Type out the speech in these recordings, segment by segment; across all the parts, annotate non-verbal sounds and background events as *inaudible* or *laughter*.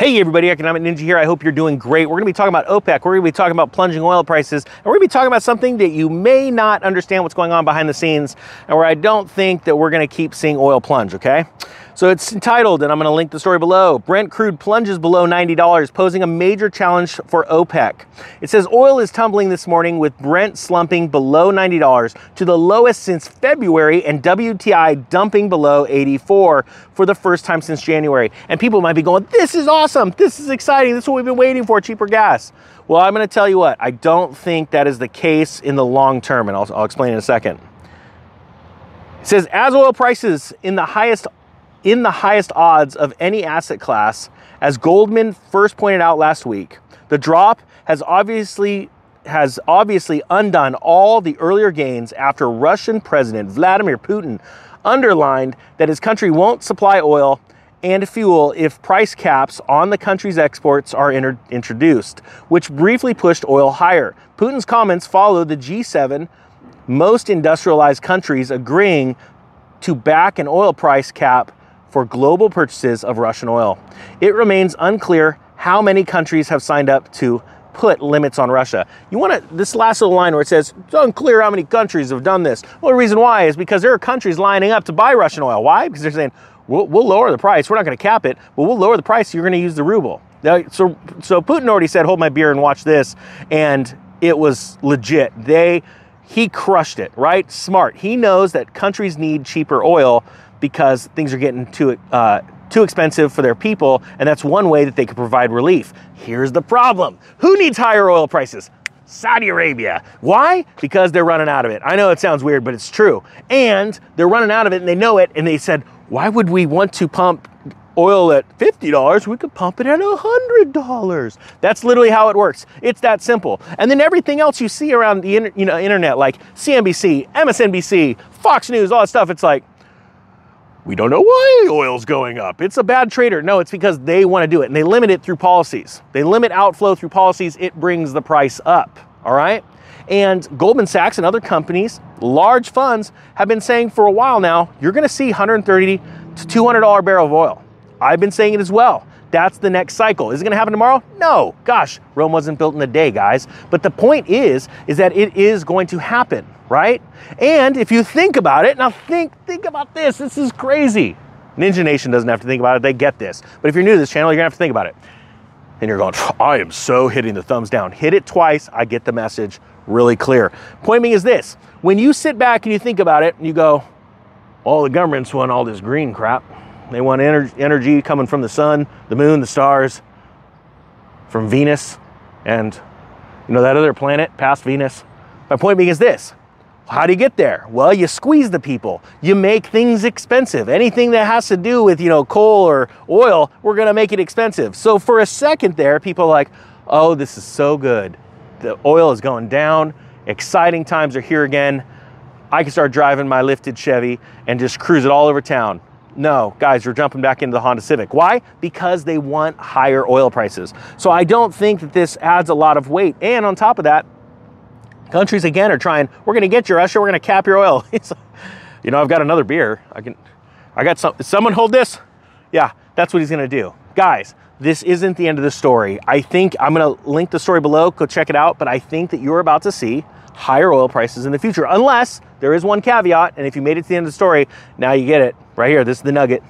Hey everybody, Economic Ninja here. I hope you're doing great. We're gonna be talking about OPEC. We're gonna be talking about plunging oil prices, and we're gonna be talking about something that you may not understand what's going on behind the scenes, and where I don't think that we're gonna keep seeing oil plunge, okay? So it's entitled, and I'm going to link the story below Brent crude plunges below $90, posing a major challenge for OPEC. It says oil is tumbling this morning with Brent slumping below $90 to the lowest since February and WTI dumping below 84 for the first time since January. And people might be going, This is awesome. This is exciting. This is what we've been waiting for cheaper gas. Well, I'm going to tell you what, I don't think that is the case in the long term, and I'll, I'll explain in a second. It says, as oil prices in the highest in the highest odds of any asset class, as Goldman first pointed out last week. The drop has obviously has obviously undone all the earlier gains after Russian President Vladimir Putin underlined that his country won't supply oil and fuel if price caps on the country's exports are inter- introduced, which briefly pushed oil higher. Putin's comments followed the G7, most industrialized countries agreeing to back an oil price cap for global purchases of Russian oil. It remains unclear how many countries have signed up to put limits on Russia. You want to, this last little line where it says, it's unclear how many countries have done this. Well, the reason why is because there are countries lining up to buy Russian oil. Why? Because they're saying, we'll, we'll lower the price. We're not going to cap it, but we'll lower the price. You're going to use the ruble. Now, so, so Putin already said, hold my beer and watch this. And it was legit. They, he crushed it, right? Smart. He knows that countries need cheaper oil because things are getting too uh, too expensive for their people, and that's one way that they could provide relief. Here's the problem: who needs higher oil prices? Saudi Arabia. Why? Because they're running out of it. I know it sounds weird, but it's true. And they're running out of it, and they know it. And they said, why would we want to pump oil at $50, we could pump it at $100. That's literally how it works. It's that simple. And then everything else you see around the you know, internet, like CNBC, MSNBC, Fox News, all that stuff, it's like, we don't know why oil's going up. It's a bad trader. No, it's because they want to do it and they limit it through policies. They limit outflow through policies, it brings the price up. All right. And Goldman Sachs and other companies, large funds, have been saying for a while now, you're going to see 130 to $200 barrel of oil. I've been saying it as well. That's the next cycle. Is it going to happen tomorrow? No. Gosh, Rome wasn't built in a day, guys. But the point is, is that it is going to happen right? And if you think about it, now think think about this. This is crazy. Ninja Nation doesn't have to think about it. They get this. But if you're new to this channel, you're going to have to think about it. And you're going, I am so hitting the thumbs down. Hit it twice. I get the message really clear. Point being is this. When you sit back and you think about it and you go, all the governments want all this green crap. They want ener- energy coming from the sun, the moon, the stars, from Venus, and you know that other planet past Venus. My point being is this how do you get there? Well, you squeeze the people. You make things expensive. Anything that has to do with, you know, coal or oil, we're going to make it expensive. So for a second there, people are like, "Oh, this is so good. The oil is going down. Exciting times are here again. I can start driving my lifted Chevy and just cruise it all over town." No, guys, you're jumping back into the Honda Civic. Why? Because they want higher oil prices. So I don't think that this adds a lot of weight. And on top of that, Countries again are trying, we're going to get you, Russia, we're going to cap your oil. *laughs* you know, I've got another beer. I can, I got some, someone hold this? Yeah, that's what he's going to do. Guys, this isn't the end of the story. I think I'm going to link the story below, go check it out, but I think that you're about to see higher oil prices in the future, unless there is one caveat. And if you made it to the end of the story, now you get it right here. This is the nugget.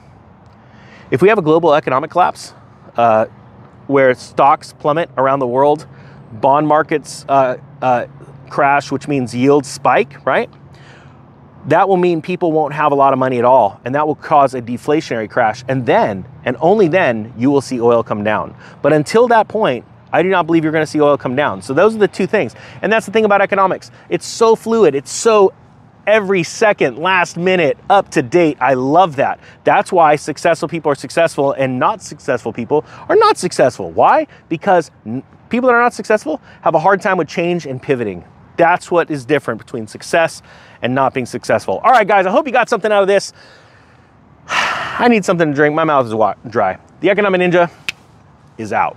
If we have a global economic collapse uh, where stocks plummet around the world, bond markets uh, uh, crash, which means yields spike, right? That will mean people won't have a lot of money at all, and that will cause a deflationary crash. And then, and only then, you will see oil come down. But until that point, I do not believe you're going to see oil come down. So those are the two things. And that's the thing about economics. It's so fluid. It's so every second, last minute, up to date. I love that. That's why successful people are successful and not successful people are not successful. Why? Because people that are not successful have a hard time with change and pivoting. That's what is different between success and not being successful. All right, guys, I hope you got something out of this. *sighs* I need something to drink. My mouth is dry. The Economic Ninja is out.